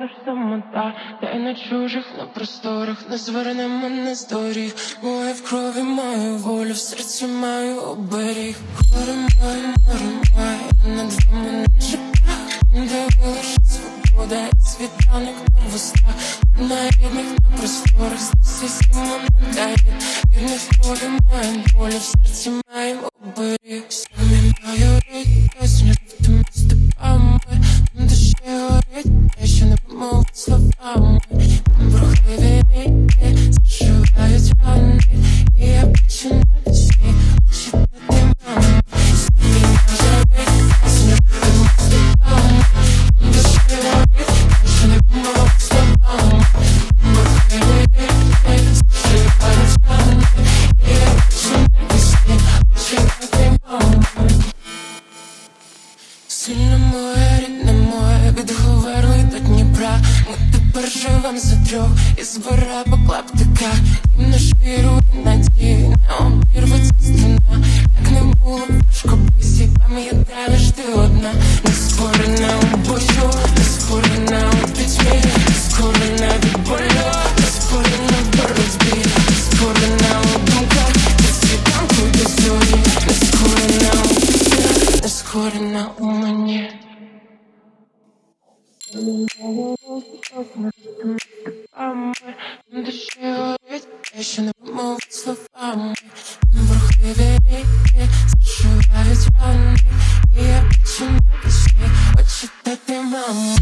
Аж самота Та й на чужих, на просторах, не звернемо на здоріг Моє в крові маю волю, в серці маю оберіг. Горе моє, море моє, над вами не чекаю Де лише свобода і світанок на вустах? На рідних, на просторах, здесь всьому не дає в крові маю волю, в серці маю від Говерли до Дніпра. Ми тепер живем за трьох і збира по клаптиках І наш віру і надії не обірветься стіна. Як не було важко бисі, пам'ятай лиш ти одна. Не скорена у бою, не скорена у пітьмі Не скорена від болю, не скорена в боротьбі. Не скорена у думках, від світанку до зорі. Не скорена у не у мені Спрошивають рани, і я починаю пішли очі ти маму.